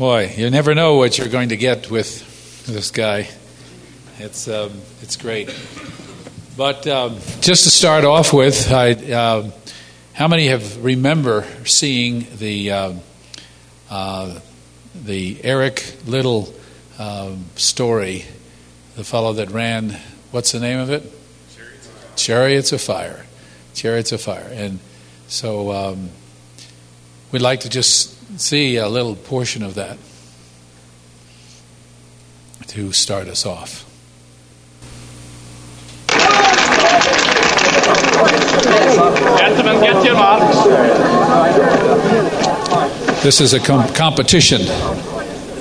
Boy, you never know what you're going to get with this guy. It's um, it's great. But um, just to start off with, I, uh, how many have remember seeing the uh, uh, the Eric Liddell um, story, the fellow that ran? What's the name of it? Chariots of Fire. Chariots of Fire, and so um, we'd like to just see a little portion of that to start us off. Gentlemen, get your marks. This is a com- competition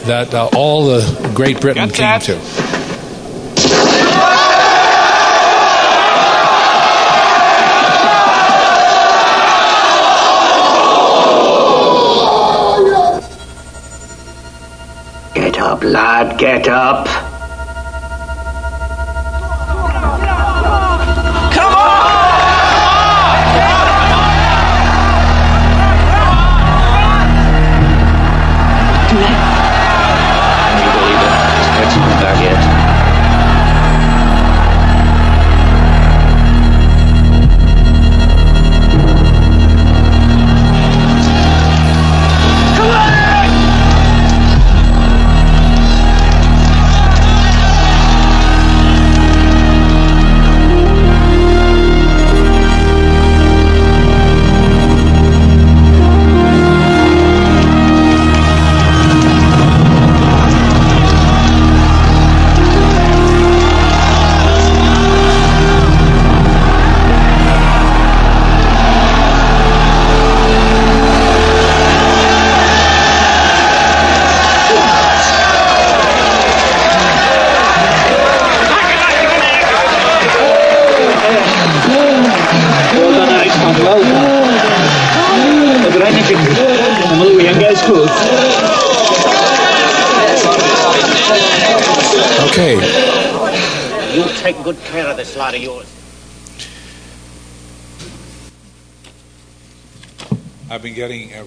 that uh, all the Great Britain came to. Up, lad, get up.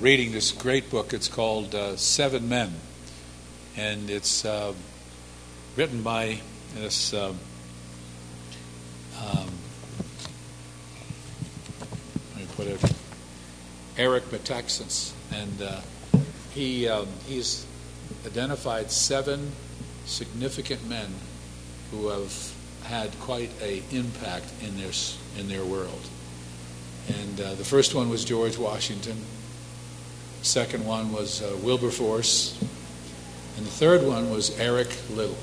Reading this great book. It's called uh, Seven Men, and it's uh, written by this. Um, um, let me put it. Eric Metaxas, and uh, he um, he's identified seven significant men who have had quite a impact in their in their world. And uh, the first one was George Washington. Second one was uh, Wilberforce, and the third one was Eric Liddell.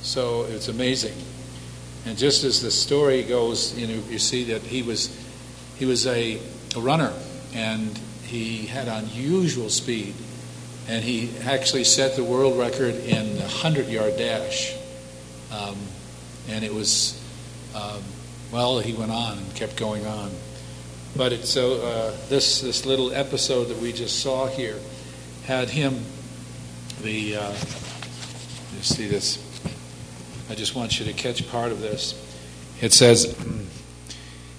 So it's amazing. And just as the story goes, you know, you see that he was he was a, a runner, and he had unusual speed, and he actually set the world record in the hundred yard dash. Um, and it was um, well, he went on and kept going on. But it, so uh, this this little episode that we just saw here had him. The uh, you see this. I just want you to catch part of this. It says,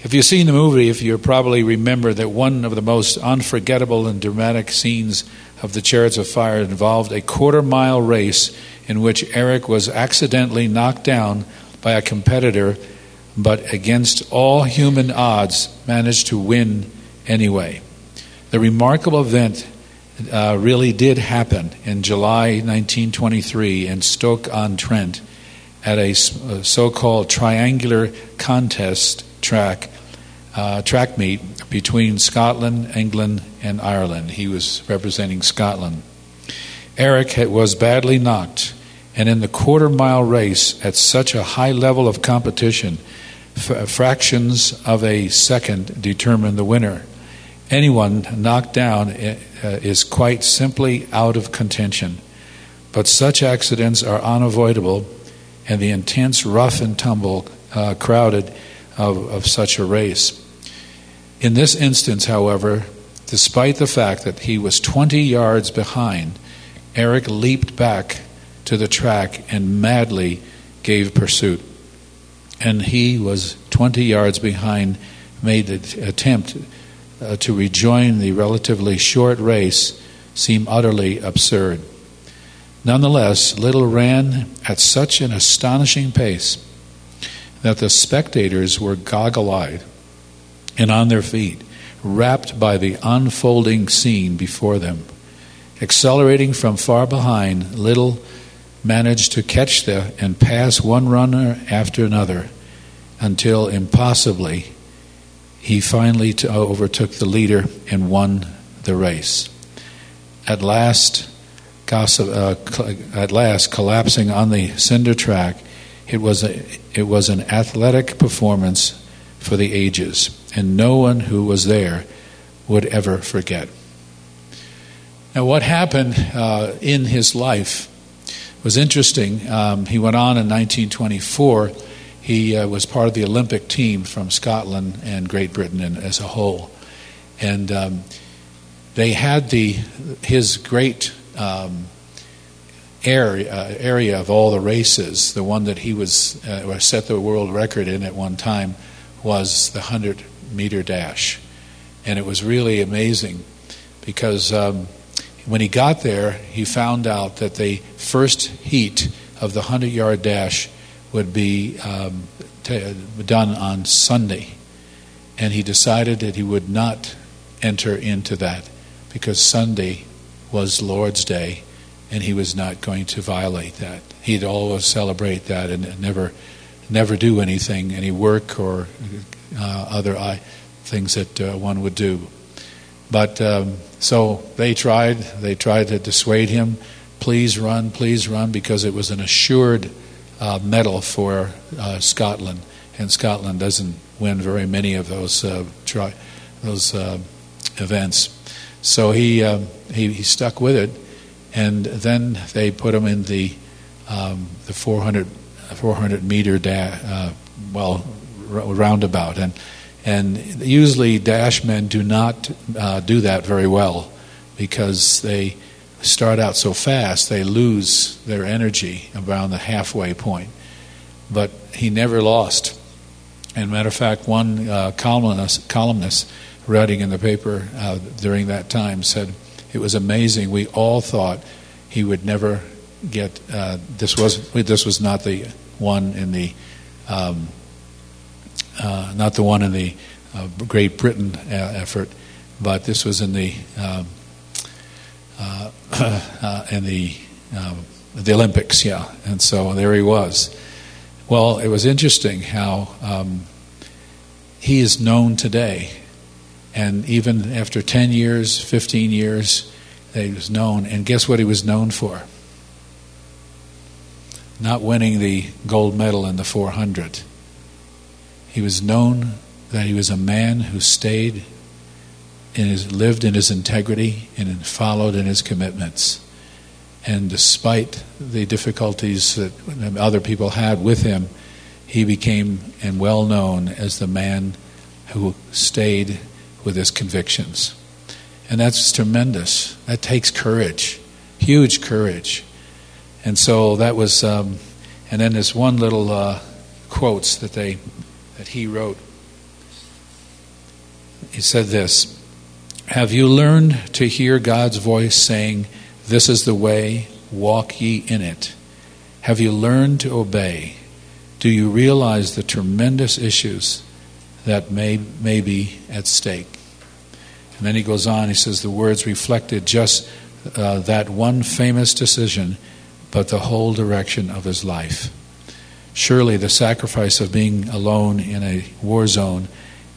if you've seen the movie, if you probably remember that one of the most unforgettable and dramatic scenes of the Chariots of Fire involved a quarter mile race in which Eric was accidentally knocked down by a competitor, but against all human odds managed to win anyway. The remarkable event uh, really did happen in July 1923 in Stoke on Trent at a so called triangular contest track. Uh, track meet between Scotland, England, and Ireland. He was representing Scotland. Eric had, was badly knocked, and in the quarter mile race, at such a high level of competition, f- fractions of a second determine the winner. Anyone knocked down uh, is quite simply out of contention. But such accidents are unavoidable, and the intense rough and tumble uh, crowded of, of such a race. In this instance, however, despite the fact that he was 20 yards behind, Eric leaped back to the track and madly gave pursuit. And he was 20 yards behind, made the attempt uh, to rejoin the relatively short race seem utterly absurd. Nonetheless, Liddell ran at such an astonishing pace that the spectators were goggle eyed and on their feet, rapt by the unfolding scene before them. Accelerating from far behind, Liddell managed to catch the and pass one runner after another until impossibly he finally overtook the leader and won the race. At last, uh, at last, collapsing on the cinder track, it was, a, it was an athletic performance for the ages, and no one who was there would ever forget. Now, what happened uh, in his life was interesting. Um, he went on in 1924 he uh, was part of the Olympic team from Scotland and Great Britain as a whole. And um, they had the his great um, area, uh, area of all the races. The one that he was uh, set the world record in at one time was the 100 meter dash. And it was really amazing because um, when he got there, he found out that the first heat of the 100 yard dash would be um, t- done on Sunday. And he decided that he would not enter into that because Sunday was Lord's Day and he was not going to violate that. He'd always celebrate that and never, never do anything, any work or uh, other uh, things that uh, one would do. But um, so they tried. They tried to dissuade him. Please run, please run, because it was an assured uh, medal for uh, Scotland, and Scotland doesn't win very many of those uh, tri- those uh, events. So he, um, he, he stuck with it, and then they put him in the um, the 400 400 meter da- uh, well roundabout, and and usually dash men do not uh, do that very well because they start out so fast, they lose their energy around the halfway point. But he never lost. And matter of fact, one uh, columnist, columnist writing in the paper uh, during that time said it was amazing. We all thought he would never get. Uh, this was this was not the one in the um, uh, not the one in the uh, Great Britain uh, effort, but this was in the um, uh, uh, in the um, the Olympics, yeah. And so there he was. Well, it was interesting how um, he is known today, and even after ten years, fifteen years, he was known. And guess what he was known for? Not winning the gold medal in the 400. He was known that he was a man who stayed and lived in his integrity and followed in his commitments. And despite the difficulties that other people had with him, he became and well known as the man who stayed with his convictions. And that's tremendous. That takes courage, huge courage. And so that was, um, and then there's one little uh, quotes that they that he wrote. He said this. Have you learned to hear God's voice saying, This is the way, walk ye in it? Have you learned to obey? Do you realize the tremendous issues that may, may be at stake? And then he goes on, he says, The words reflected just uh, that one famous decision, but the whole direction of his life. Surely the sacrifice of being alone in a war zone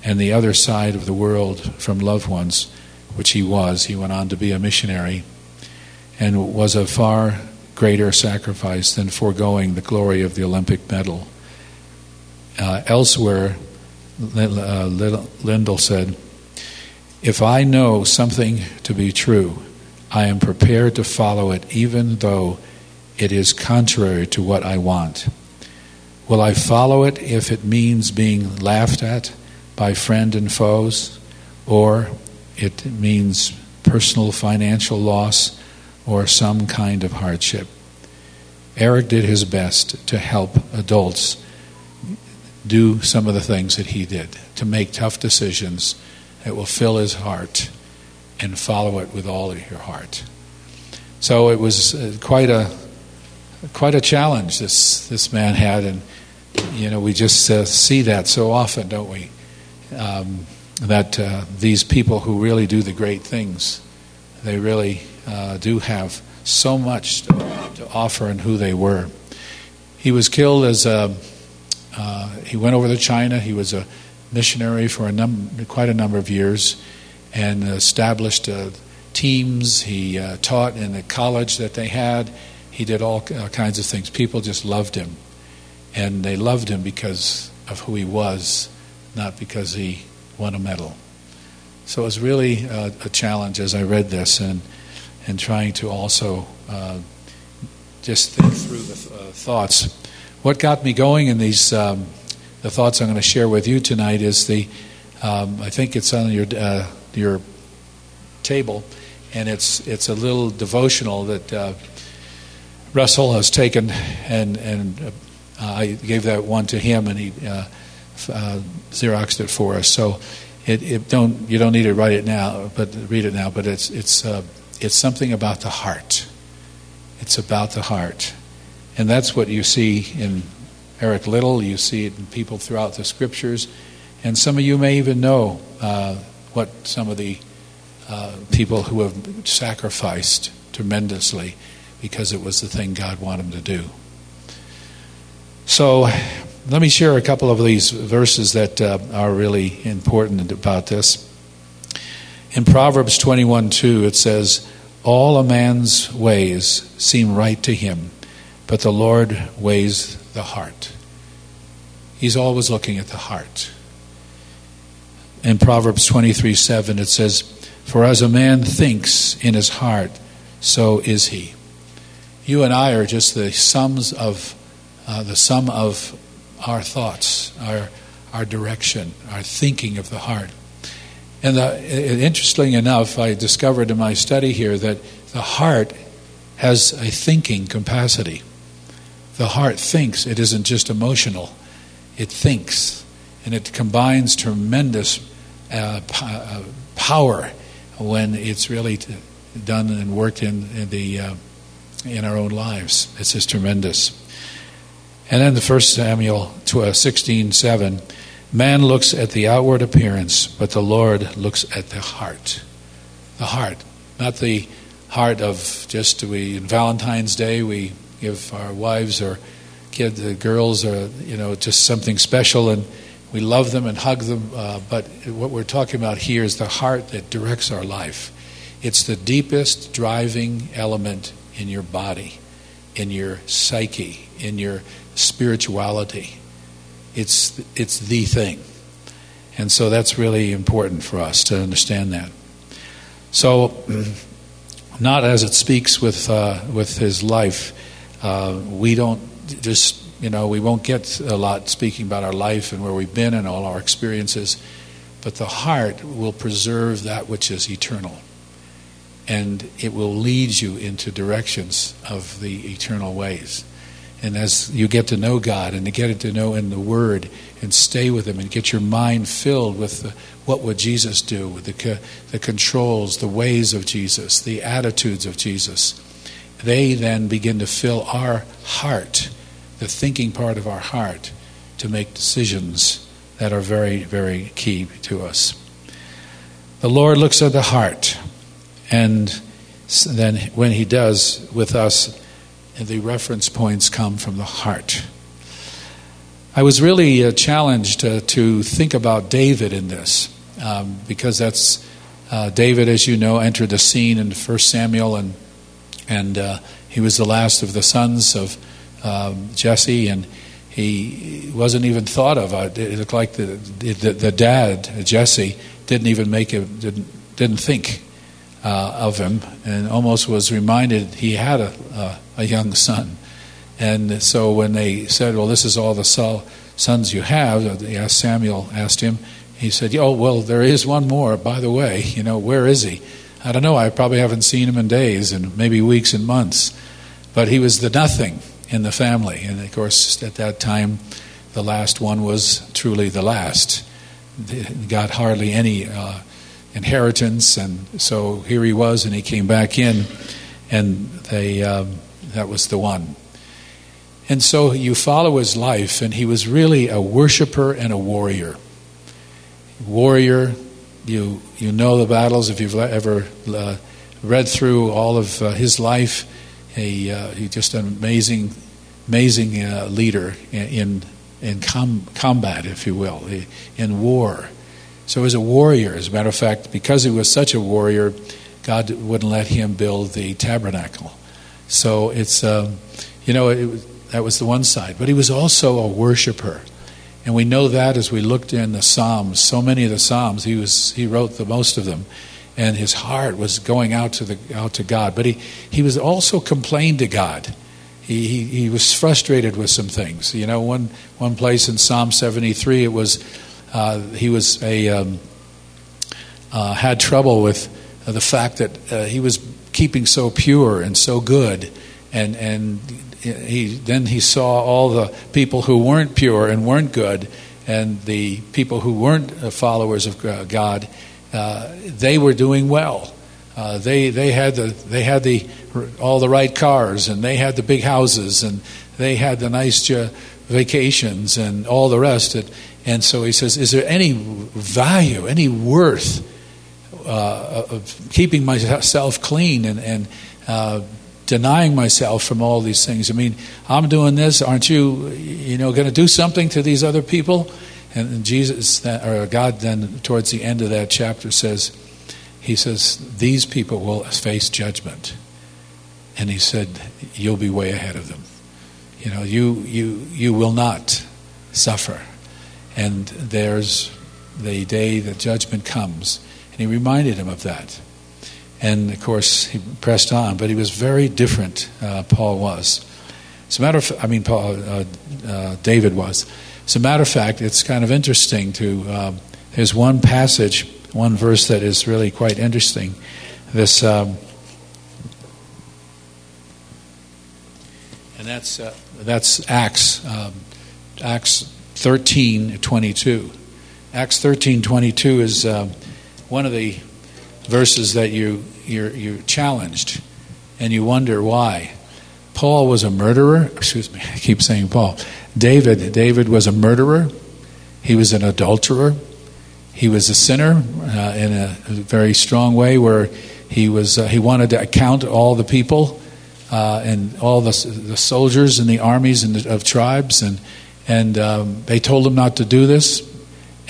and the other side of the world from loved ones which he was. He went on to be a missionary and was a far greater sacrifice than foregoing the glory of the Olympic medal. Uh, elsewhere, uh, Liddell said, If I know something to be true, I am prepared to follow it even though it is contrary to what I want. Will I follow it if it means being laughed at by friend and foes, or it means personal financial loss or some kind of hardship. Eric did his best to help adults do some of the things that he did, to make tough decisions that will fill his heart and follow it with all of your heart. So it was uh, quite a quite a challenge this this man had, and you know we just uh, see that so often, don't we? Um, that uh, these people who really do the great things, they really uh, do have so much to, to, offer in who they were. He was killed as a, uh, he went over to China. He was a missionary for a num- quite a number of years and established uh, teams. He uh, taught in the college that they had. He did all kinds of things. People just loved him. And they loved him because of who he was, not because he won a medal. So it was really a, a challenge as I read this and, and trying to also uh, just think through the uh, thoughts. What got me going in these, um, the thoughts I'm going to share with you tonight is the, um, I think it's on your, uh, your table, and it's, it's a little devotional that uh, Russell has taken, and, and uh, I gave that one to him, and he uh, uh, xeroxed it for us. So it, it, don't you don't need to write it now, but read it now. But it's it's uh, it's something about the heart. It's about the heart, and that's what you see in Eric Liddell, You see it in people throughout the scriptures, and some of you may even know uh, what some of the uh, people who have sacrificed tremendously because it was the thing God wanted them to do. So let me share a couple of these verses that uh, are really important about this. In Proverbs 21 2, it says, All a man's ways seem right to him, but the Lord weighs the heart. He's always looking at the heart. In Proverbs 23 7, it says, For as a man thinks in his heart, so is he. You and I are just the sums of uh, the sum of our thoughts, our, our direction, our thinking of the heart. And the, interestingly enough, I discovered in my study here that the heart has a thinking capacity. The heart thinks, it isn't just emotional, it thinks. And it combines tremendous uh, uh power when it's really done and worked in, in the, uh, in our own lives. It's just tremendous. And then the First Samuel 16 7 Man looks at the outward appearance, but the Lord looks at the heart. The heart, not the heart of just we in Valentine's Day we give our wives or kids, the girls, or you know, just something special, and we love them and hug them. Uh, but what we're talking about here is the heart that directs our life. It's the deepest driving element in your body, in your psyche, in your spirituality. It's, it's the thing. And so that's really important for us to understand that. So, not as it speaks with, uh, with his life, uh, we don't just, you know, we won't get a lot speaking about our life and where we've been and all our experiences, but the heart will preserve that which is eternal. And it will lead you into directions of the eternal ways. And as you get to know God and to get to know in the Word and stay with Him and get your mind filled with the, what would Jesus do, with the, the controls, the ways of Jesus, the attitudes of Jesus, they then begin to fill our heart, the thinking part of our heart, to make decisions that are very, very key to us. The Lord looks at the heart, and then when He does with us, and the reference points come from the heart. I was really uh, challenged uh, to think about David in this um, because that's uh, David, as you know, entered the scene in 1 Samuel, and and uh, he was the last of the sons of um, Jesse, and he wasn't even thought of. Uh, it looked like the, the, the dad, Jesse, didn't even make it, didn't, didn't think uh, of him and almost was reminded he had a, a, a, young son. And so when they said, Well, this is all the sons you have, they asked Samuel asked him, he said, Oh, well, there is one more, by the way. You know, where is he? I don't know. I probably haven't seen him in days and maybe weeks and months. But he was the nothing in the family. And of course, at that time, the last one was truly the last. He Got hardly any. Uh, inheritance, and so here he was, and he came back in, and they um, that was the one. And so you follow his life, and he was really a worshiper and a warrior. Warrior, you you know the battles if you've ever uh, read through all of uh, his life. He uh, he just an amazing amazing uh, leader in in com- combat, if you will, in war. So was a warrior. As a matter of fact, because he was such a warrior, God wouldn't let him build the tabernacle. So it's, um, you know, it, that was the one side. But he was also a worshiper. And we know that as we looked in the Psalms, so many of the Psalms, he, was, he wrote the most of them. And his heart was going out to, the, out to God. But he, he was also complained to God he, he, he was frustrated with some things. You know, one, one place in Psalm 73, it was uh, he was a um, uh, had trouble with the fact that uh, he was keeping so pure and so good, and and he then he saw all the people who weren't pure and weren't good, and the people who weren't followers of God, uh, they were doing well. Uh, they they had the they had the all the right cars and they had the big houses and they had the nice uh, vacations and all the rest. And, and so he says, is there any value, any worth uh, of keeping myself clean and, and uh, denying myself from all these things? I mean, I'm doing this. Aren't you, you know, going to do something to these other people? And Jesus, or God, then towards the end of that chapter says, he says, These people will face judgment. And he said, You'll be way ahead of them. You know, you, you, you will not suffer. And there's the day that judgment comes. And he reminded him of that. And of course, he pressed on, but he was very different, uh, Paul was. As a matter of I mean, Paul, uh, uh, David was. As a matter of fact, it's kind of interesting to, uh, there's one passage one verse that is really quite interesting. This, um, and that's uh, that's Acts um, Acts thirteen twenty two. Acts thirteen twenty two is uh, one of the verses that you you're, you're challenged, and you wonder why. Paul was a murderer. Excuse me, I keep saying Paul. David David was a murderer. He was an adulterer. He was a sinner uh, in a, very strong way, where he was uh, he wanted to account all the people uh, and all the, the soldiers and the armies and the, of tribes, and and um, they told him not to do this,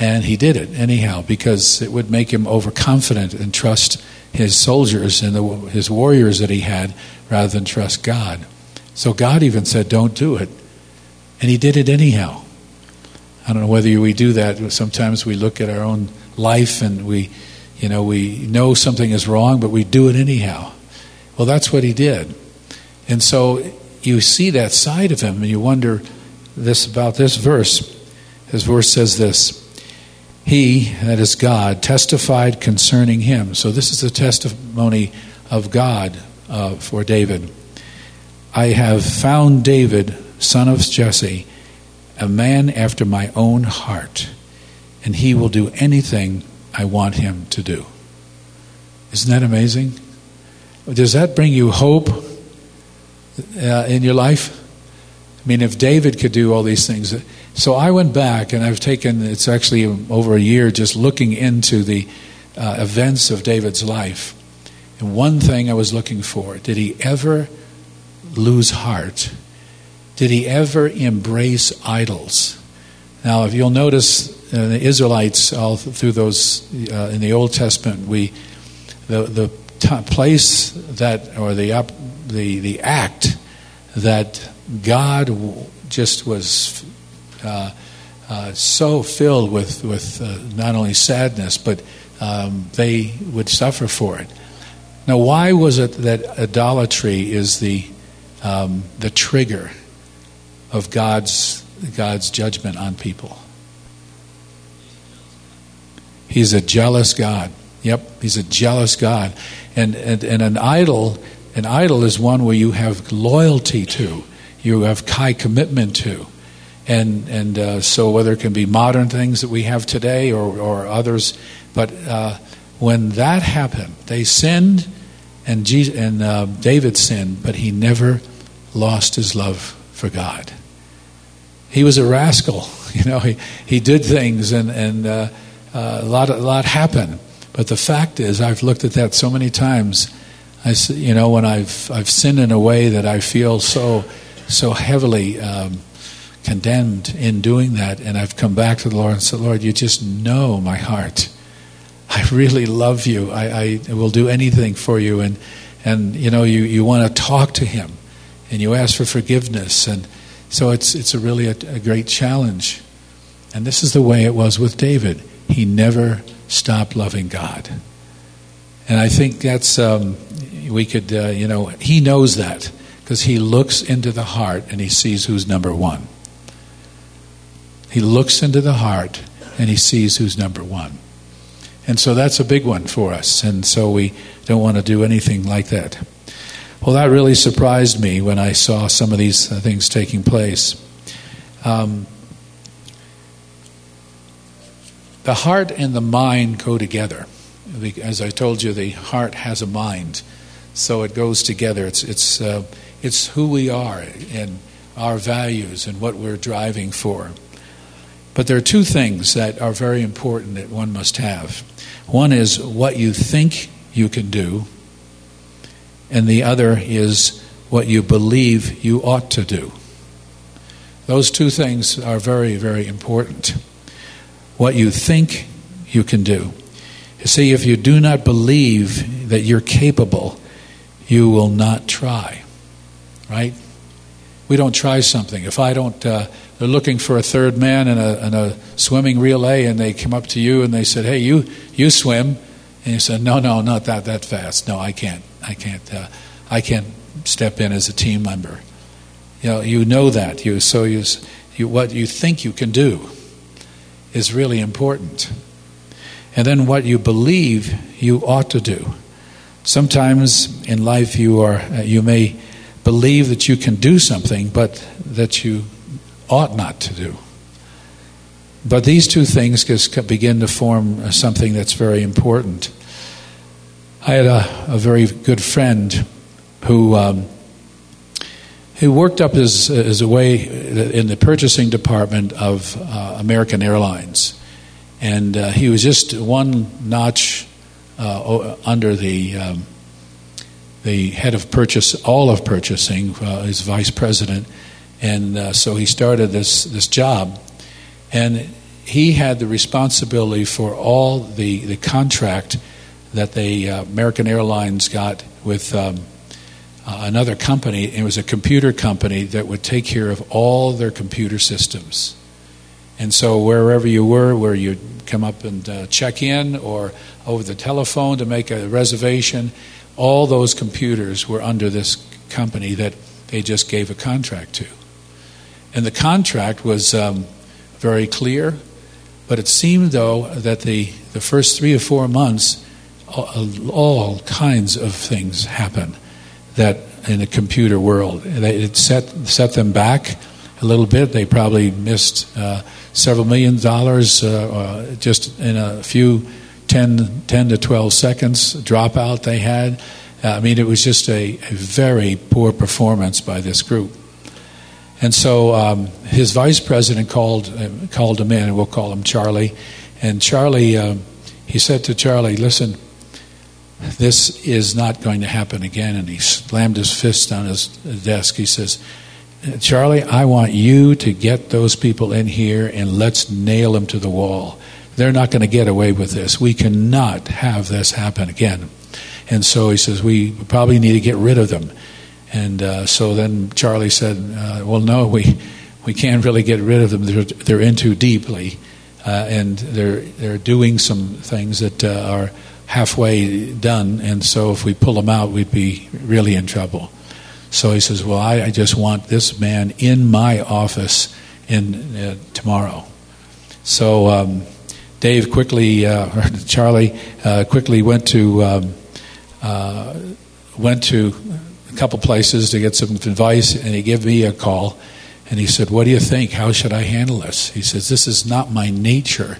and he did it anyhow because it would make him overconfident and trust his soldiers and the, his warriors that he had rather than trust God. So God even said, "Don't do it," and he did it anyhow. I don't know whether we do that. Sometimes we look at our own life and we, you know, we know something is wrong, but we do it anyhow. Well, that's what he did. And so you see that side of him and you wonder this about this verse. His verse says this He, that is God, testified concerning him. So this is the testimony of God uh, for David. I have found David, son of Jesse a man after my own heart, and he will do anything I want him to do. Isn't that amazing? Does that bring you hope uh, in your life? I mean, if David could do all these things. So I went back and I've taken, it's actually over a year just looking into the uh, events of David's life. And one thing I was looking for did he ever lose heart did he ever embrace idols? Now, if you'll notice, uh, the Israelites all through those uh, in the Old Testament, we the the t- place that or the the the act that God just was uh, uh, so filled with with uh, not only sadness, but um, they would suffer for it. Now, why was it that idolatry is the um, the trigger? of God's, God's judgment on people. He's a jealous God. Yep, he's a jealous God. And, and, and an idol, an idol is one where you have loyalty to, you have high commitment to. And, and uh, so, whether it can be modern things that we have today or, or others, but uh, when that happened, they sinned, and, Jesus, and uh, David sinned, but he never lost his love for God. He was a rascal, you know. He he did things, and and uh, uh, a lot a lot happened. But the fact is, I've looked at that so many times. I you know when I've I've sinned in a way that I feel so so heavily. Um, condemned in doing that, and I've come back to the Lord and said, Lord, you just know my heart. I really love you. I, I will do anything for you. And, and you know, you, you want to talk to Him, and you ask for forgiveness. And so it's, it's a really a, a great challenge. And this is the way it was with David. He never stopped loving God. And I think that's, um, we could, uh, you know, he knows that because he looks into the heart and he sees who's number one. He looks into the heart and he sees who's number one. And so that's a big one for us. And so we don't want to do anything like that. Well, that really surprised me when I saw some of these uh, things taking place. Um, the heart and the mind go together. As I told you, the heart has a mind, so it goes together. It's, it's, uh, it's who we are and our values and what we're driving for. But there are two things that are very important that one must have. One is what you think you can do, and the other is what you believe you ought to do. Those two things are very, very important. What you think you can do. You see, if you do not believe that you're capable, you will not try. Right? We don't try something. If I don't. Uh, they're looking for a third man in a, in a swimming relay, and they come up to you and they said, "Hey, you you swim," and you said, "No, no, not that that fast. No, I can't. I can't. Uh, I can't step in as a team member." You know, you know that. You so you, you what you think you can do is really important, and then what you believe you ought to do. Sometimes in life, you are uh, you may believe that you can do something, but that you ought not to do. But these two things just begin to form something that's very important. I had a, a very good friend who um, who worked up as, as a way in the purchasing department of uh, American Airlines, and uh, he was just one notch uh, under the um, the head of purchase, all of purchasing, uh, his vice president and uh, so he started this, this job. And he had the responsibility for all the, the contract that the uh, American Airlines got with um, uh, another company. It was a computer company that would take care of all their computer systems. And so wherever you were, where you'd come up and uh, check in or over the telephone to make a reservation, all those computers were under this company that they just gave a contract to. And the contract was um, very clear, but it seemed, though, that the, the first three or four months, all, all kinds of things happen that in the computer world. It set, set them back a little bit. They probably missed uh, several million dollars uh, uh, just in a few 10, 10 to 12 seconds dropout they had. I mean, it was just a, a very poor performance by this group. And so um, his vice president called uh, called him in, and we'll call him Charlie. And Charlie, uh, he said to Charlie, "Listen, this is not going to happen again." And he slammed his fist on his desk. He says, "Charlie, I want you to get those people in here and let's nail them to the wall. They're not going to get away with this. We cannot have this happen again." And so he says, "We probably need to get rid of them." And uh, so then Charlie said, uh, "Well, no, we we can't really get rid of them. They're, they're in too deeply, uh, and they're they're doing some things that uh, are halfway done. And so if we pull them out, we'd be really in trouble." So he says, "Well, I, I just want this man in my office in uh, tomorrow." So um, Dave quickly, uh, or Charlie quickly went to um, went to a couple places to get some advice, and he gave me a call. And he said, What do you think? How should I handle this? He says, This is not my nature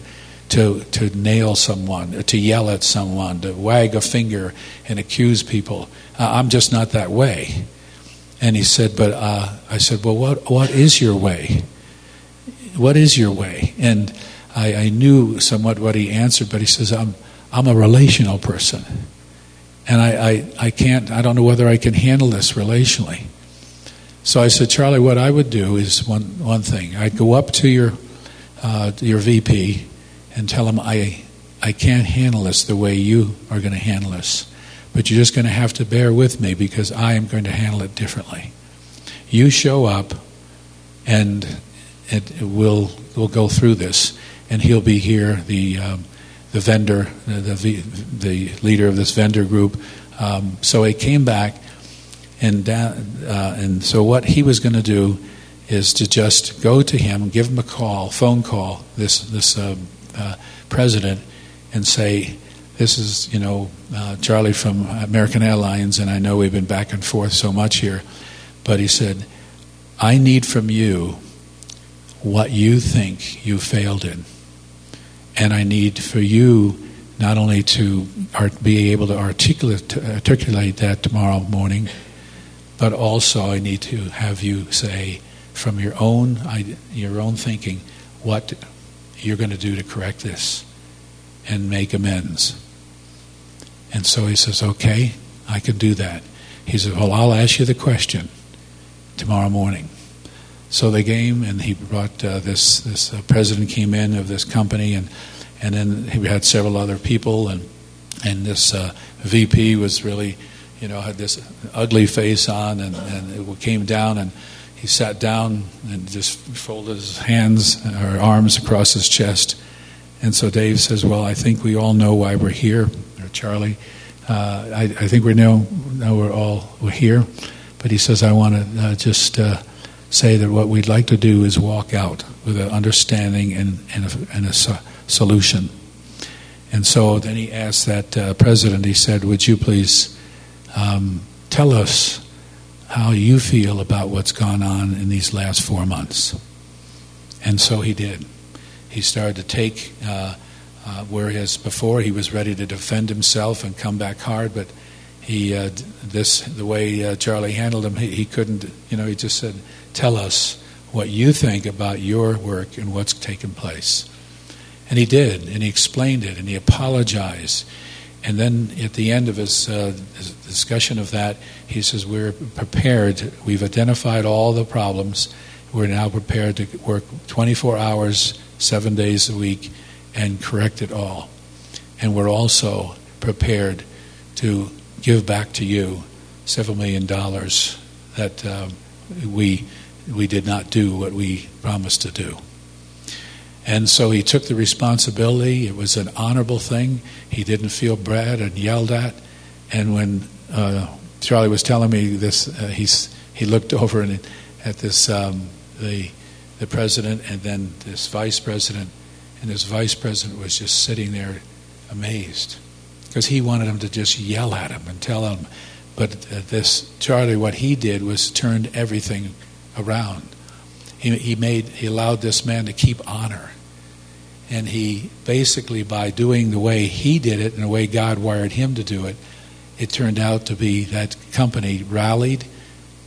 to, to nail someone, to yell at someone, to wag a finger and accuse people. Uh, I'm just not that way. And he said, But uh, I said, Well, what, what is your way? What is your way? And I, I knew somewhat what he answered, but he says, I'm, I'm a relational person. And I, I, I can't, I don't know whether I can handle this relationally. So I said, Charlie, what I would do is one, one thing. I'd go up to your, uh, your VP and tell him, I, I can't handle this the way you are going to handle this. But you're just going to have to bear with me because I am going to handle it differently. You show up and it, will we'll go through this. And he'll be here, the, um, the vendor, the, the, the leader of this vendor group. Um, so he came back and, uh, and so what he was going to do is to just go to him, give him a call, phone call, this, this um, uh, president, and say, this is, you know, uh, Charlie from American Airlines, and I know we've been back and forth so much here, but he said, I need from you what you think you failed in. And I need for you not only to art, be able to articulate, articulate that tomorrow morning, but also I need to have you say from your own your own thinking what you're going to do to correct this and make amends. And so he says, "Okay, I can do that." He says, "Well, I'll ask you the question tomorrow morning." So they came, and he brought uh, this this uh, president came in of this company, and and then he had several other people, and and this uh, VP was really you know, had this ugly face on, and, and it came down, and he sat down and just folded his hands or arms across his chest. And so Dave says, "Well, I think we all know why we're here." Or Charlie, uh, I, I, think we know now we're all we're here. But he says, "I want to uh, just uh, say that what we'd like to do is walk out with an understanding and and a, and a so- solution." And so then he asked that uh, president. He said, "Would you please?" Um, tell us how you feel about what's gone on in these last four months. And so he did. He started to take, uh, uh, whereas before he was ready to defend himself and come back hard, but he, uh, this, the way uh, Charlie handled him, he, he couldn't, you know, he just said, Tell us what you think about your work and what's taken place. And he did, and he explained it, and he apologized. And then at the end of his, uh, discussion of that, he says, We're prepared. We've identified all the problems. We're now prepared to work 24 hours, seven days a week, and correct it all. And we're also prepared to give back to you several million dollars that um, we, we did not do what we promised to do. And so he took the responsibility. It was an honorable thing. He didn't feel bad and yelled at. And when uh, Charlie was telling me this, uh, he's, he looked over and, at this um, the the president and then this vice president, and this vice president was just sitting there amazed because he wanted him to just yell at him and tell him. But uh, this Charlie, what he did was turned everything around. He, he made he allowed this man to keep honor and he basically, by doing the way he did it and the way God wired him to do it, it turned out to be that company rallied,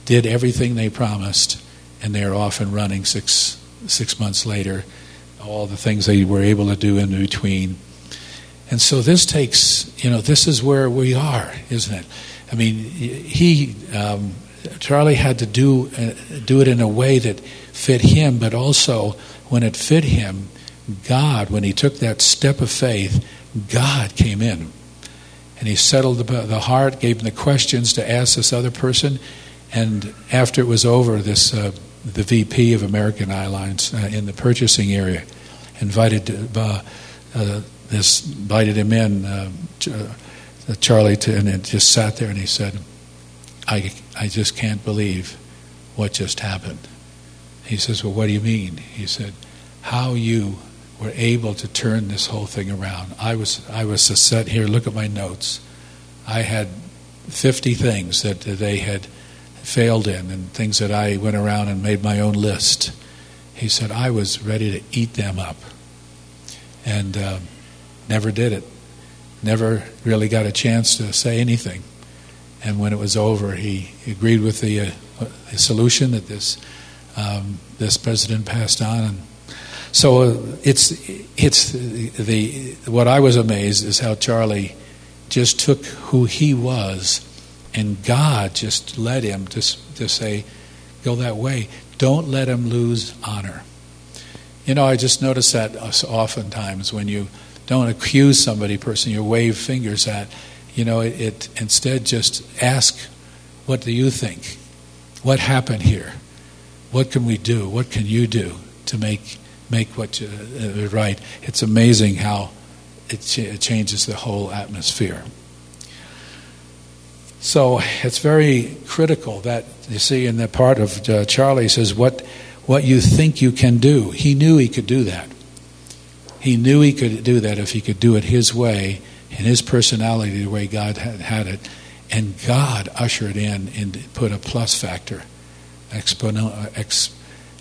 did everything they promised, and they're off and running six six months later. All the things they were able to do in between. And so this takes, you know, this is where we are, isn't it? I mean, he, um, Charlie had to do uh, do it in a way that fit him, but also when it fit him, God, when he took that step of faith, God came in. And he settled the, heart, gave him the questions to ask this other person. And after it was over, this uh, the VP of American Airlines uh, in the purchasing area invited uh, uh this invited him in, uh, Charlie, to, and just sat there and he said, "I I just can't believe what just happened." He says, "Well, what do you mean?" He said, "How you were able to turn this whole thing around. I was I was set here. Look at my notes. I had 50 things that they had failed in, and things that I went around and made my own list. He said I was ready to eat them up, and uh, never did it. Never really got a chance to say anything. And when it was over, he agreed with the, uh, the solution that this um, this president passed on. And so uh, it's it's the, the what I was amazed is how Charlie just took who he was, and God just led him to to say, "Go that way. Don't let him lose honor." You know, I just notice that oftentimes when you don't accuse somebody, person you wave fingers at, you know, it, it instead just ask, "What do you think? What happened here? What can we do? What can you do to make make what you, uh, right?" It's amazing how it, ch- it changes the whole atmosphere. So it's very critical that you see in the part of uh, Charlie says what what you think you can do. He knew he could do that. He knew he could do that if he could do it his way, in his personality, the way God had, had it. And God ushered in and put a plus factor, ex,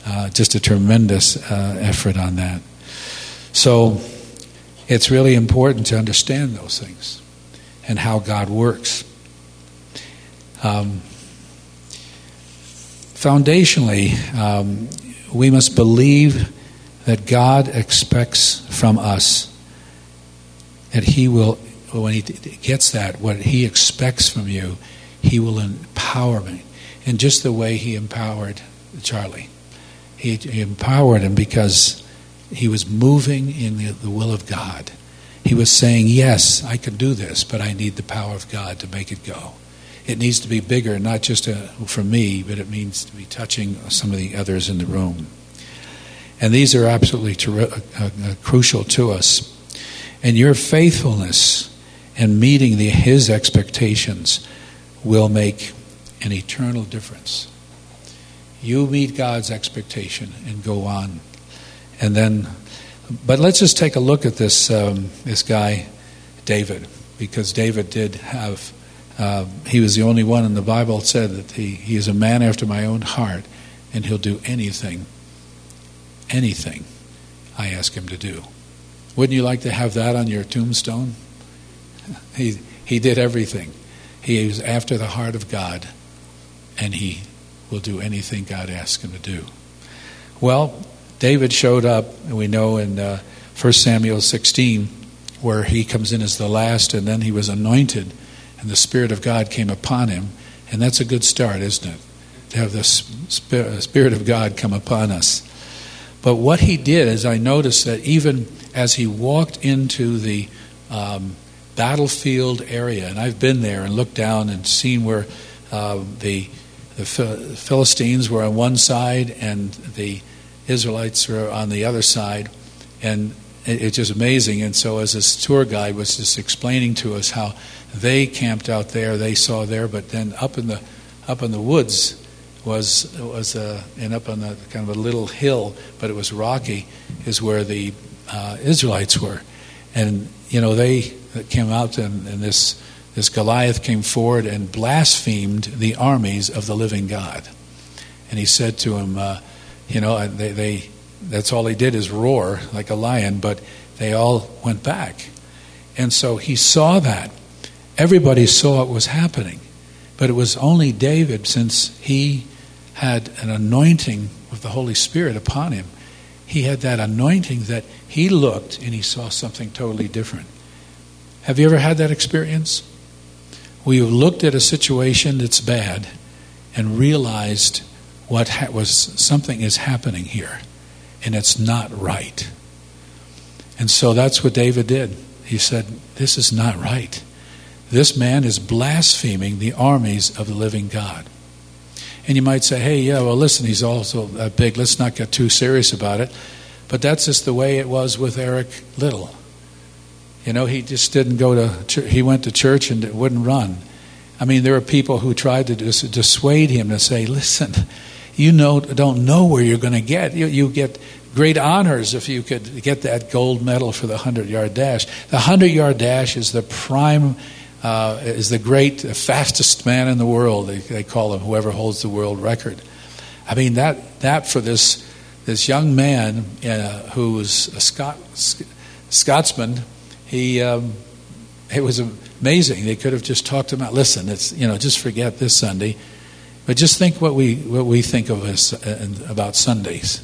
uh, just a tremendous uh, effort on that. So it's really important to understand those things and how God works. Um, foundationally, um, we must believe that God expects from us that He will, when He gets that, what He expects from you, He will empower me. In just the way He empowered Charlie. He, he empowered him because he was moving in the, the will of God. He was saying, Yes, I can do this, but I need the power of God to make it go it needs to be bigger, not just a, uh, for me, but it means to be touching some of the others in the room. And these are absolutely ter- uh, uh, crucial to us. And your faithfulness and meeting the, His expectations will make an eternal difference. You meet God's expectation and go on. And then, but let's just take a look at this, um, this guy, David, because David did have uh, he was the only one in the Bible that said that he, he is a man after my own heart, and he'll do anything, anything I ask him to do. Wouldn't you like to have that on your tombstone? He, he did everything. He was after the heart of God, and he will do anything God asks him to do. Well, David showed up, and we know in uh, 1 Samuel 16, where he comes in as the last, and then he was anointed and the Spirit of God came upon him. And that's a good start, isn't it? To have the Spirit of God come upon us. But what he did is, I noticed that even as he walked into the um, battlefield area, and I've been there and looked down and seen where uh, the, the Philistines were on one side and the Israelites were on the other side, and it's just amazing. And so, as this tour guide was just explaining to us how they camped out there, they saw there, but then up in the up in the woods was was a, and up on the kind of a little hill, but it was rocky, is where the uh, Israelites were, and you know they came out and, and this this Goliath came forward and blasphemed the armies of the living God, and he said to him, uh, you know, they, they that's all he did is roar like a lion, but they all went back. And so he saw that. Everybody saw what was happening. But it was only David, since he had an anointing of the Holy Spirit upon him, he had that anointing that he looked and he saw something totally different. Have you ever had that experience? You looked at a situation that's bad and realized what ha- was something is happening here and it's not right. And so that's what David did. He said, This is not right. This man is blaspheming the armies of the living God. And you might say, hey, yeah, well, listen, he's also that big. Let's not get too serious about it. But that's just the way it was with Eric Liddell. You know, he just didn't go to church. He went to church and it wouldn't run. I mean, there were people who tried to dissuade him to say, listen, you know, don't know where you're going to get. You, you get great honors if you could get that gold medal for the 100 yard dash. The 100 yard dash is the prime, uh, is the great, fastest man in the world. They, they, call him whoever holds the world record. I mean, that, that for this, this young man uh, who was a Scot, Scotsman, he um, it was amazing. They could have just talked about, listen, it's you know, just forget this Sunday, but just think what we what we think of as uh, about Sundays.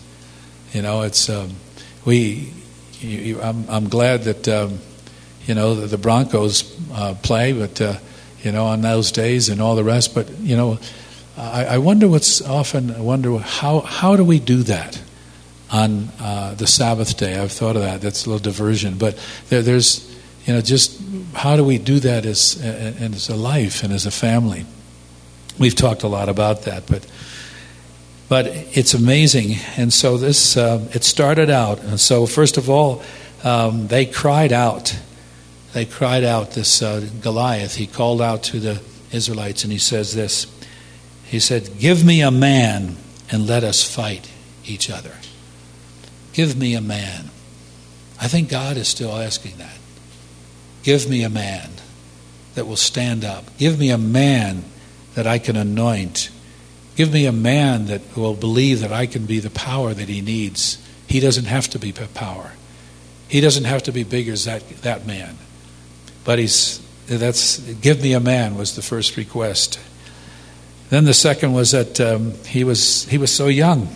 You know, it's um, we. You, you, I'm, I'm glad that um, you know the, the Broncos uh, play, but uh, you know on those days and all the rest. But you know, I, I wonder what's often. I wonder how how do we do that on uh, the Sabbath day? I've thought of that. That's a little diversion, but there, there's you know just how do we do that as as a life and as a family? We've talked a lot about that, but but it's amazing. And so this, uh, it started out. And so, first of all, um, they cried out. They cried out, this uh, Goliath. He called out to the Israelites and he says this He said, Give me a man and let us fight each other. Give me a man. I think God is still asking that. Give me a man that will stand up. Give me a man that I can anoint Give me a man that will believe that I can be the power that he needs. He doesn't have to be power. He doesn't have to be big as that, that man. But he's that's give me a man was the first request. Then the second was that um, he was he was so young,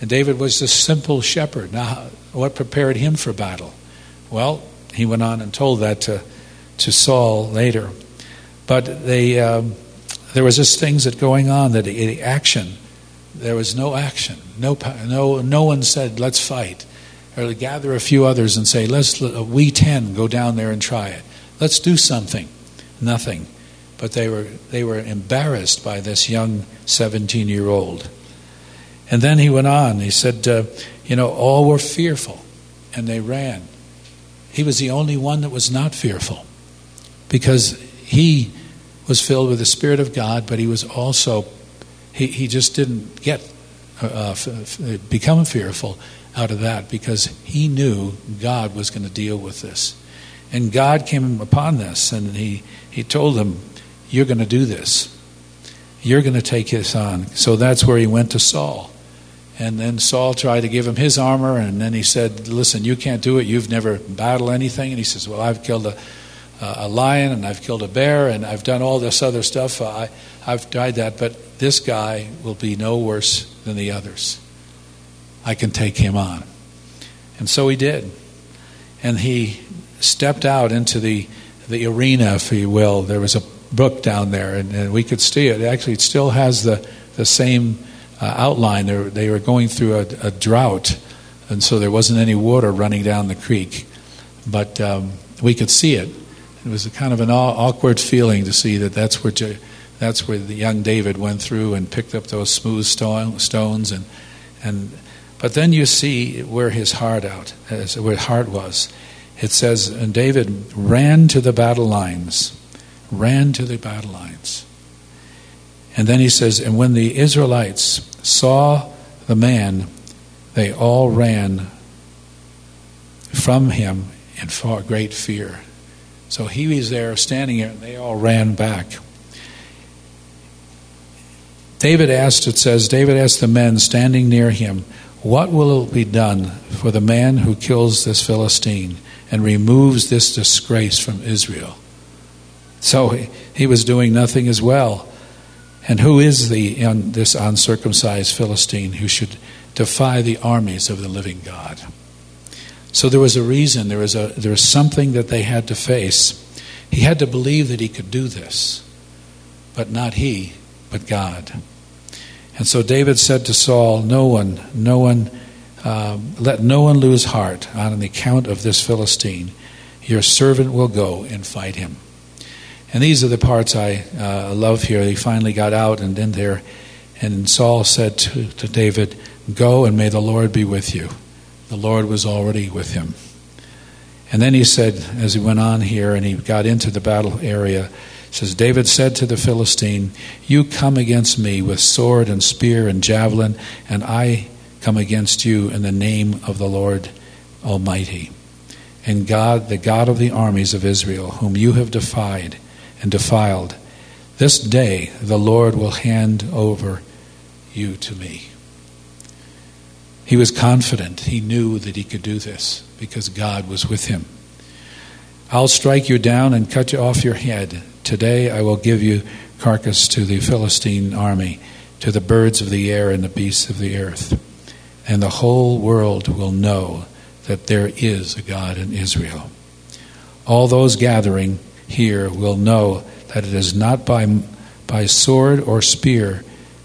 and David was a simple shepherd. Now, what prepared him for battle? Well, he went on and told that to to Saul later. But they. Um, there was just things that going on that action there was no action no no no one said let's fight or gather a few others and say let's we 10 go down there and try it let's do something nothing but they were they were embarrassed by this young 17 year old and then he went on he said uh, you know all were fearful and they ran he was the only one that was not fearful because he was filled with the Spirit of God, but he was also, he, he just didn't get, uh, uh f- f- become fearful out of that because he knew God was going to deal with this. And God came upon this and he, he told him, You're going to do this. You're going to take this on. So that's where he went to Saul. And then Saul tried to give him his armor, and then he said, Listen, you can't do it. You've never battled anything. And he says, Well, I've killed a a lion and I've killed a bear and I've done all this other stuff. Uh, I, I've tried that, but this guy will be no worse than the others. I can take him on. And so he did. And he stepped out into the, the arena, if you will. There was a brook down there, and, and we could see it. Actually, it still has the, the same outline. They were, they were going through a, a, drought, and so there wasn't any water running down the creek. But um, we could see it. It was a kind of an awkward feeling to see that that's where, that's where the young David went through and picked up those smooth stones and, and but then you see where his heart out where his heart was. It says, and David ran to the battle lines, ran to the battle lines. And then he says, and when the Israelites saw the man, they all ran from him in great fear. So he was there standing there, and they all ran back. David asked, it says, David asked the men standing near him, What will it be done for the man who kills this Philistine and removes this disgrace from Israel? So he, he was doing nothing as well. And who is the un, this uncircumcised Philistine who should defy the armies of the living God? So there was a reason, there was, a, there was something that they had to face. He had to believe that he could do this, but not he, but God. And so David said to Saul, No one, no one, um, let no one lose heart on the account of this Philistine. Your servant will go and fight him. And these are the parts I uh, love here. He finally got out and in there, and Saul said to, to David, Go and may the Lord be with you the Lord was already with him. And then he said, as he went on here and he got into the battle area, says, David said to the Philistine, You come against me with sword and spear and javelin, and I come against you in the name of the Lord Almighty. And God, the God of the armies of Israel, whom you have defied and defiled, this day the Lord will hand over you to me. He was confident. He knew that he could do this because God was with him. I'll strike you down and cut you off your head. Today I will give you carcass to the Philistine army, to the birds of the air and the beasts of the earth. And the whole world will know that there is a God in Israel. All those gathering here will know that it is not by, by sword or spear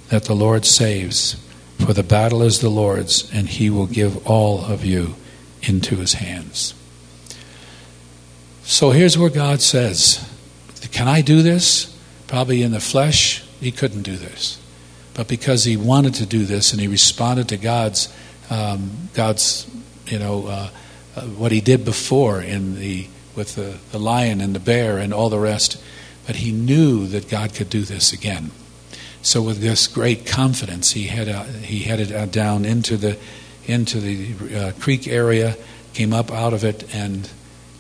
that the Lord saves, for the battle is the Lord's, and he will give all of you into his hands. So here's where God says, Can I do this? Probably in the flesh, he couldn't do this. But because he wanted to do this and he responded to God's, um, God's you know, uh, uh, what he did before in the, with the, the lion and the bear and all the rest, but he knew that God could do this again. So with this great confidence, he, head out, he headed down into the, into the uh, creek area, came up out of it, and,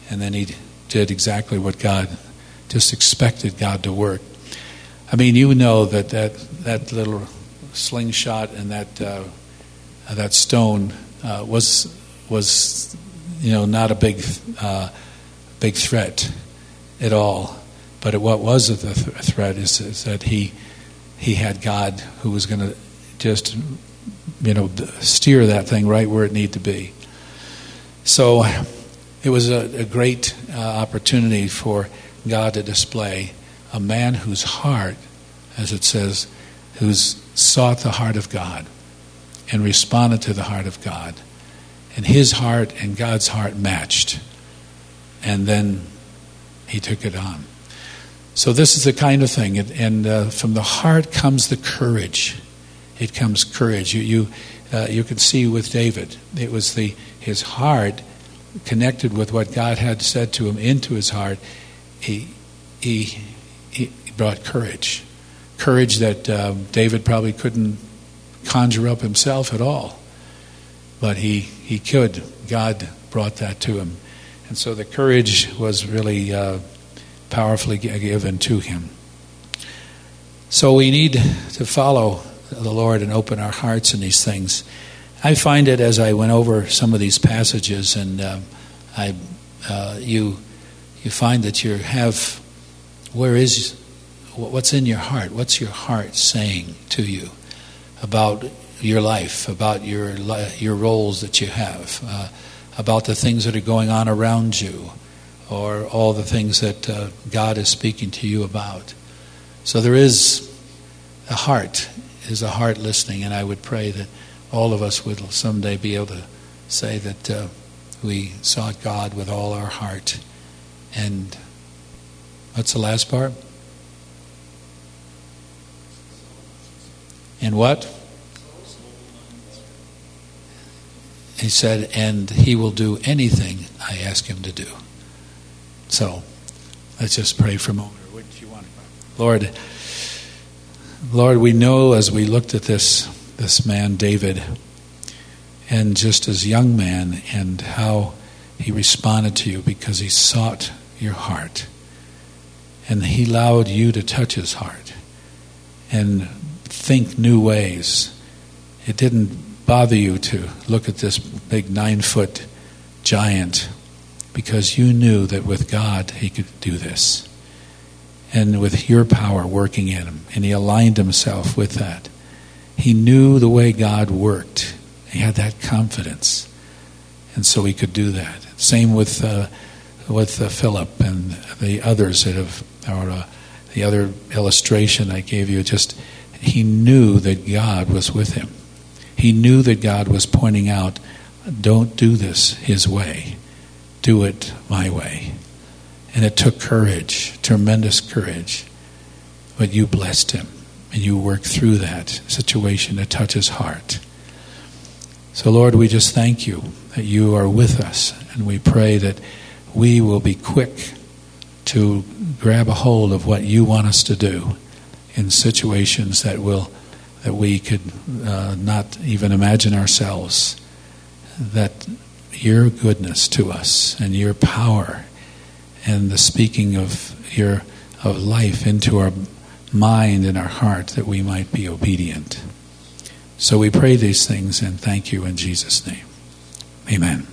and then he did exactly what God just expected God to work. I mean, you know that that, that little slingshot and that, uh, that stone uh, was, was, you know, not a big, uh, big threat at all. But what was a th- threat is, is that he, he had God who was going to just, you know, steer that thing right where it needed to be. So it was a, a great uh, opportunity for God to display a man whose heart, as it says, who's sought the heart of God and responded to the heart of God. And his heart and God's heart matched. And then he took it on. So, this is the kind of thing. And uh, from the heart comes the courage. It comes courage. You, you, uh, you can see with David, it was the, his heart connected with what God had said to him into his heart, he, he, he brought courage. Courage that um, David probably couldn't conjure up himself at all. But he, he could. God brought that to him. And so the courage was really uh, powerfully given to him. So we need to follow the Lord and open our hearts in these things. I find it as I went over some of these passages, and uh, I, uh, you, you find that you have, where is, what's in your heart? What's your heart saying to you about your life, about your your roles that you have, uh, about the things that are going on around you, or all the things that uh, God is speaking to you about. So there is a heart, is a heart listening, and I would pray that all of us would someday be able to say that uh, we sought God with all our heart. And what's the last part? And what? He said, and he will do anything I ask him to do. So let's just pray for a moment. What do you want? Lord, Lord, we know as we looked at this this man David, and just as young man, and how he responded to you because he sought your heart, and he allowed you to touch his heart, and think new ways. It didn't bother you to look at this big nine foot giant because you knew that with God he could do this. And with your power working in him, and he aligned himself with that. He knew the way God worked. He had that confidence. And so he could do that. Same with, uh, with uh, Philip and the others that have, or uh, the other illustration I gave you. Just, he knew that God was with him. He knew that God was pointing out, don't do this his way, do it my way. And it took courage, tremendous courage. But you blessed him and you worked through that situation to touch his heart. So, Lord, we just thank you that you are with us, and we pray that we will be quick to grab a hold of what you want us to do in situations that will that we could uh, not even imagine ourselves. That your goodness to us and your power and the speaking of your of life into our mind and our heart that we might be obedient. So we pray these things and thank you in Jesus' name. Amen.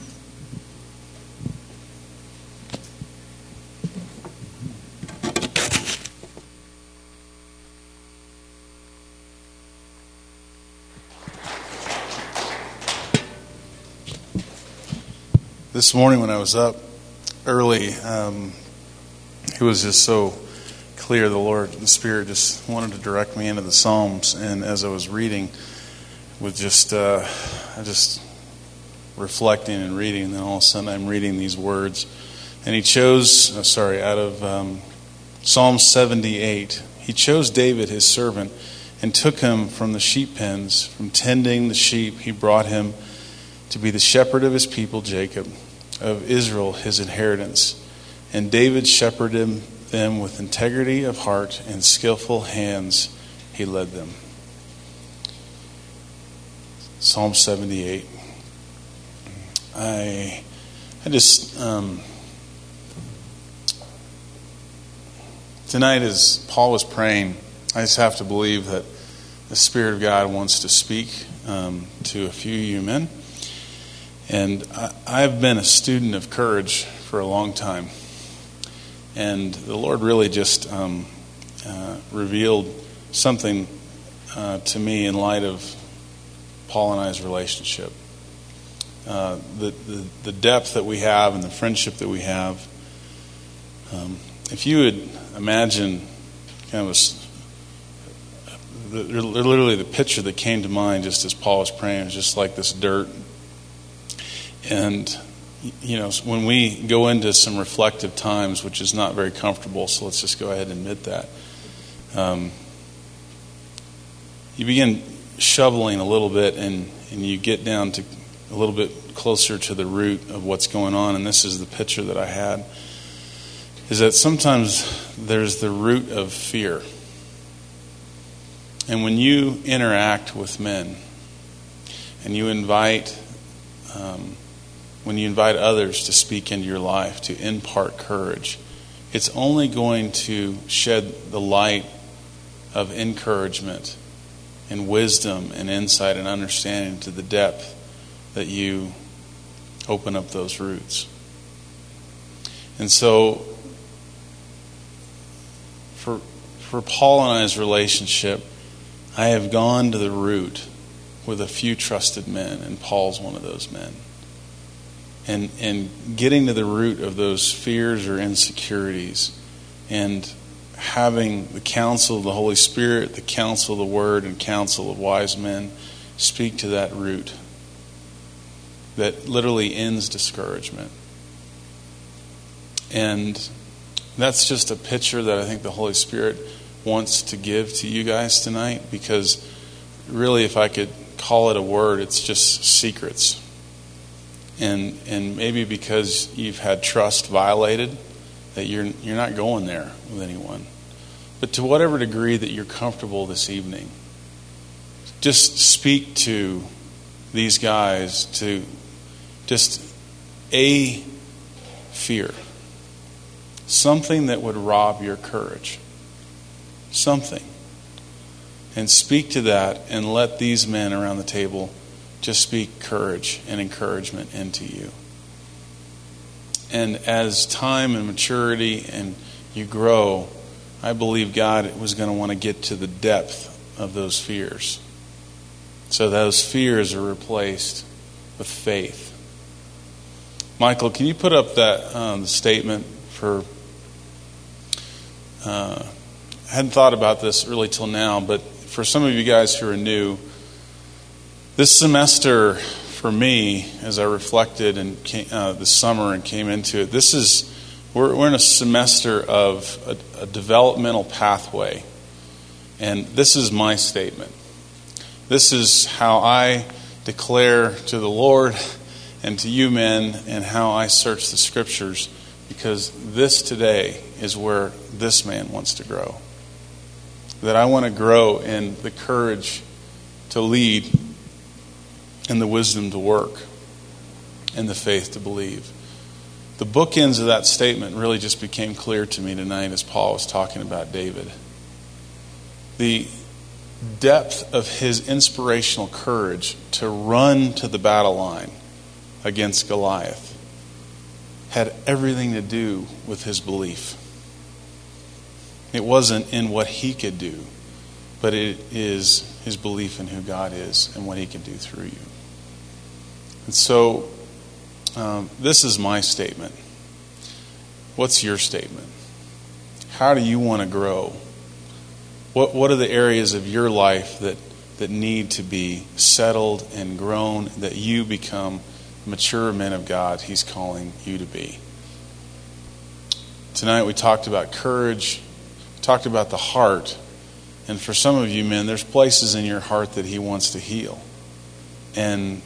This morning when I was up early, um, it was just so clear. The Lord, the Spirit, just wanted to direct me into the Psalms, and as I was reading, with just, uh, just reflecting and reading, and then all of a sudden I'm reading these words, and He chose, uh, sorry, out of um, Psalm 78, He chose David, His servant, and took him from the sheep pens, from tending the sheep. He brought him to be the shepherd of his people, Jacob, of Israel, his inheritance. And David shepherded them with integrity of heart and skillful hands, he led them. Psalm 78. I, I just, um, tonight as Paul was praying, I just have to believe that the Spirit of God wants to speak um, to a few of you men. And I, have been a student of courage for a long time. And the Lord really just um, uh, revealed something uh, to me in light of Paul and I's relationship. Uh, the, the, the, depth that we have and the friendship that we have. Um, if you would imagine kind of a, literally the picture that came to mind just as Paul was praying was just like this dirt and, you know, when we go into some reflective times, which is not very comfortable, so let's just go ahead and admit that, um, you begin shoveling a little bit and, and you get down to a little bit closer to the root of what's going on. And this is the picture that I had is that sometimes there's the root of fear. And when you interact with men and you invite um, when you invite others to speak into your life, to impart courage, it's only going to shed the light of encouragement and wisdom and insight and understanding to the depth that you open up those roots. And so, for, for Paul and I's relationship, I have gone to the root with a few trusted men, and Paul's one of those men and, and getting to the root of those fears or insecurities and having the counsel of the Holy Spirit, the counsel of the Word, and counsel of wise men speak to that root that literally ends discouragement. And that's just a picture that I think the Holy Spirit wants to give to you guys tonight because really, if I could call it a word, it's just secrets and and maybe because you've had trust violated that you're you're not going there with anyone. But to whatever degree that you're comfortable this evening just speak to these guys to just a fear. Something that would rob your courage. Something. And speak to that and let these men around the table just speak courage and encouragement into you. And as time and maturity and you grow, I believe God was going to want to get to the depth of those fears. So those fears are replaced with faith. Michael, can you put up that um, statement for? Uh, I hadn't thought about this really till now, but for some of you guys who are new, this semester, for me, as I reflected and uh, this summer and came into it, this is we're, we're in a semester of a, a developmental pathway, and this is my statement. This is how I declare to the Lord and to you men, and how I search the Scriptures, because this today is where this man wants to grow. That I want to grow in the courage to lead and the wisdom to work and the faith to believe. The bookends of that statement really just became clear to me tonight as Paul was talking about David. The, depth of his inspirational courage to run to the battle line against Goliath had everything to do with his belief. It wasn't in what he could do, but it is his belief in who God is and what he can do through you. And so, um, this is my statement. What's your statement? How do you want to grow? What, what are the areas of your life that, that need to be settled and grown that you become mature men of God He's calling you to be. Tonight we talked about courage, talked about the heart, and for some of you men, there's places in your heart that He wants to heal. And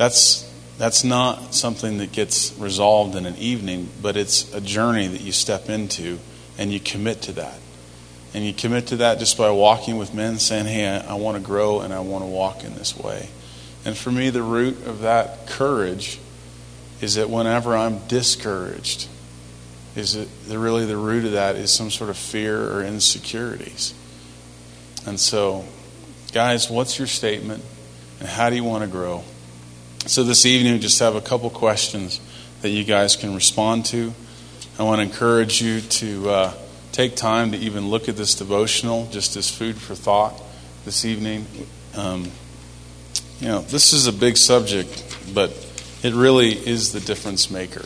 that's that's not something that gets resolved in an evening, but it's a journey that you step into and you commit to that. And you commit to that just by walking with men, saying, Hey, I, I want to grow and I want to walk in this way. And for me, the root of that courage is that whenever I'm discouraged, is it really the root of that is some sort of fear or insecurities. And so, guys, what's your statement and how do you want to grow? So, this evening, we just have a couple questions that you guys can respond to. I want to encourage you to uh, take time to even look at this devotional just as food for thought this evening. Um, you know, this is a big subject, but it really is the difference maker.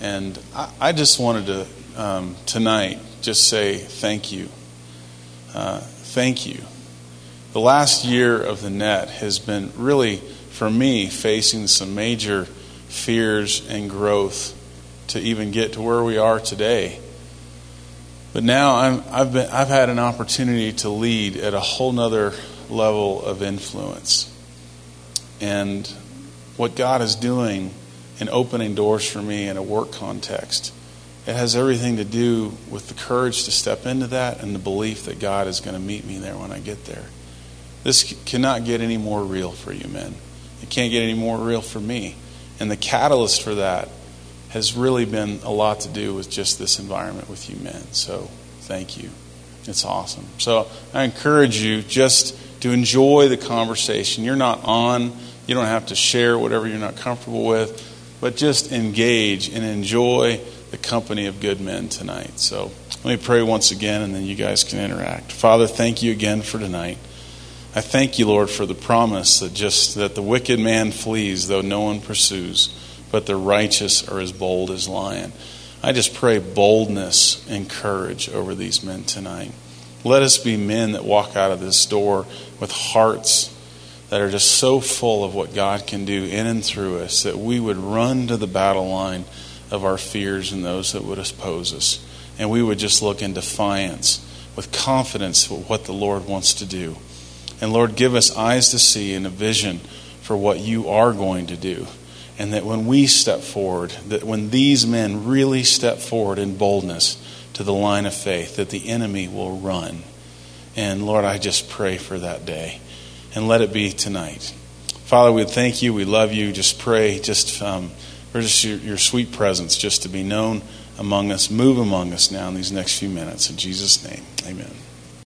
And I, I just wanted to, um, tonight, just say thank you. Uh, thank you. The last year of the net has been really, for me, facing some major fears and growth to even get to where we are today. But now I'm, I've, been, I've had an opportunity to lead at a whole nother level of influence and what God is doing in opening doors for me in a work context. It has everything to do with the courage to step into that and the belief that God is going to meet me there when I get there. This cannot get any more real for you, men. It can't get any more real for me. And the catalyst for that has really been a lot to do with just this environment with you men. So thank you. It's awesome. So I encourage you just to enjoy the conversation. You're not on, you don't have to share whatever you're not comfortable with, but just engage and enjoy the company of good men tonight. So let me pray once again and then you guys can interact. Father, thank you again for tonight. I thank you, Lord, for the promise that just that the wicked man flees though no one pursues, but the righteous are as bold as lion. I just pray boldness and courage over these men tonight. Let us be men that walk out of this door with hearts that are just so full of what God can do in and through us that we would run to the battle line of our fears and those that would oppose us. And we would just look in defiance with confidence of what the Lord wants to do. And Lord, give us eyes to see and a vision for what you are going to do. And that when we step forward, that when these men really step forward in boldness, to the line of faith, that the enemy will run. And Lord, I just pray for that day. And let it be tonight. Father, we thank you. We love you. Just pray, just um, for just your, your sweet presence, just to be known among us. Move among us now in these next few minutes. In Jesus' name, amen.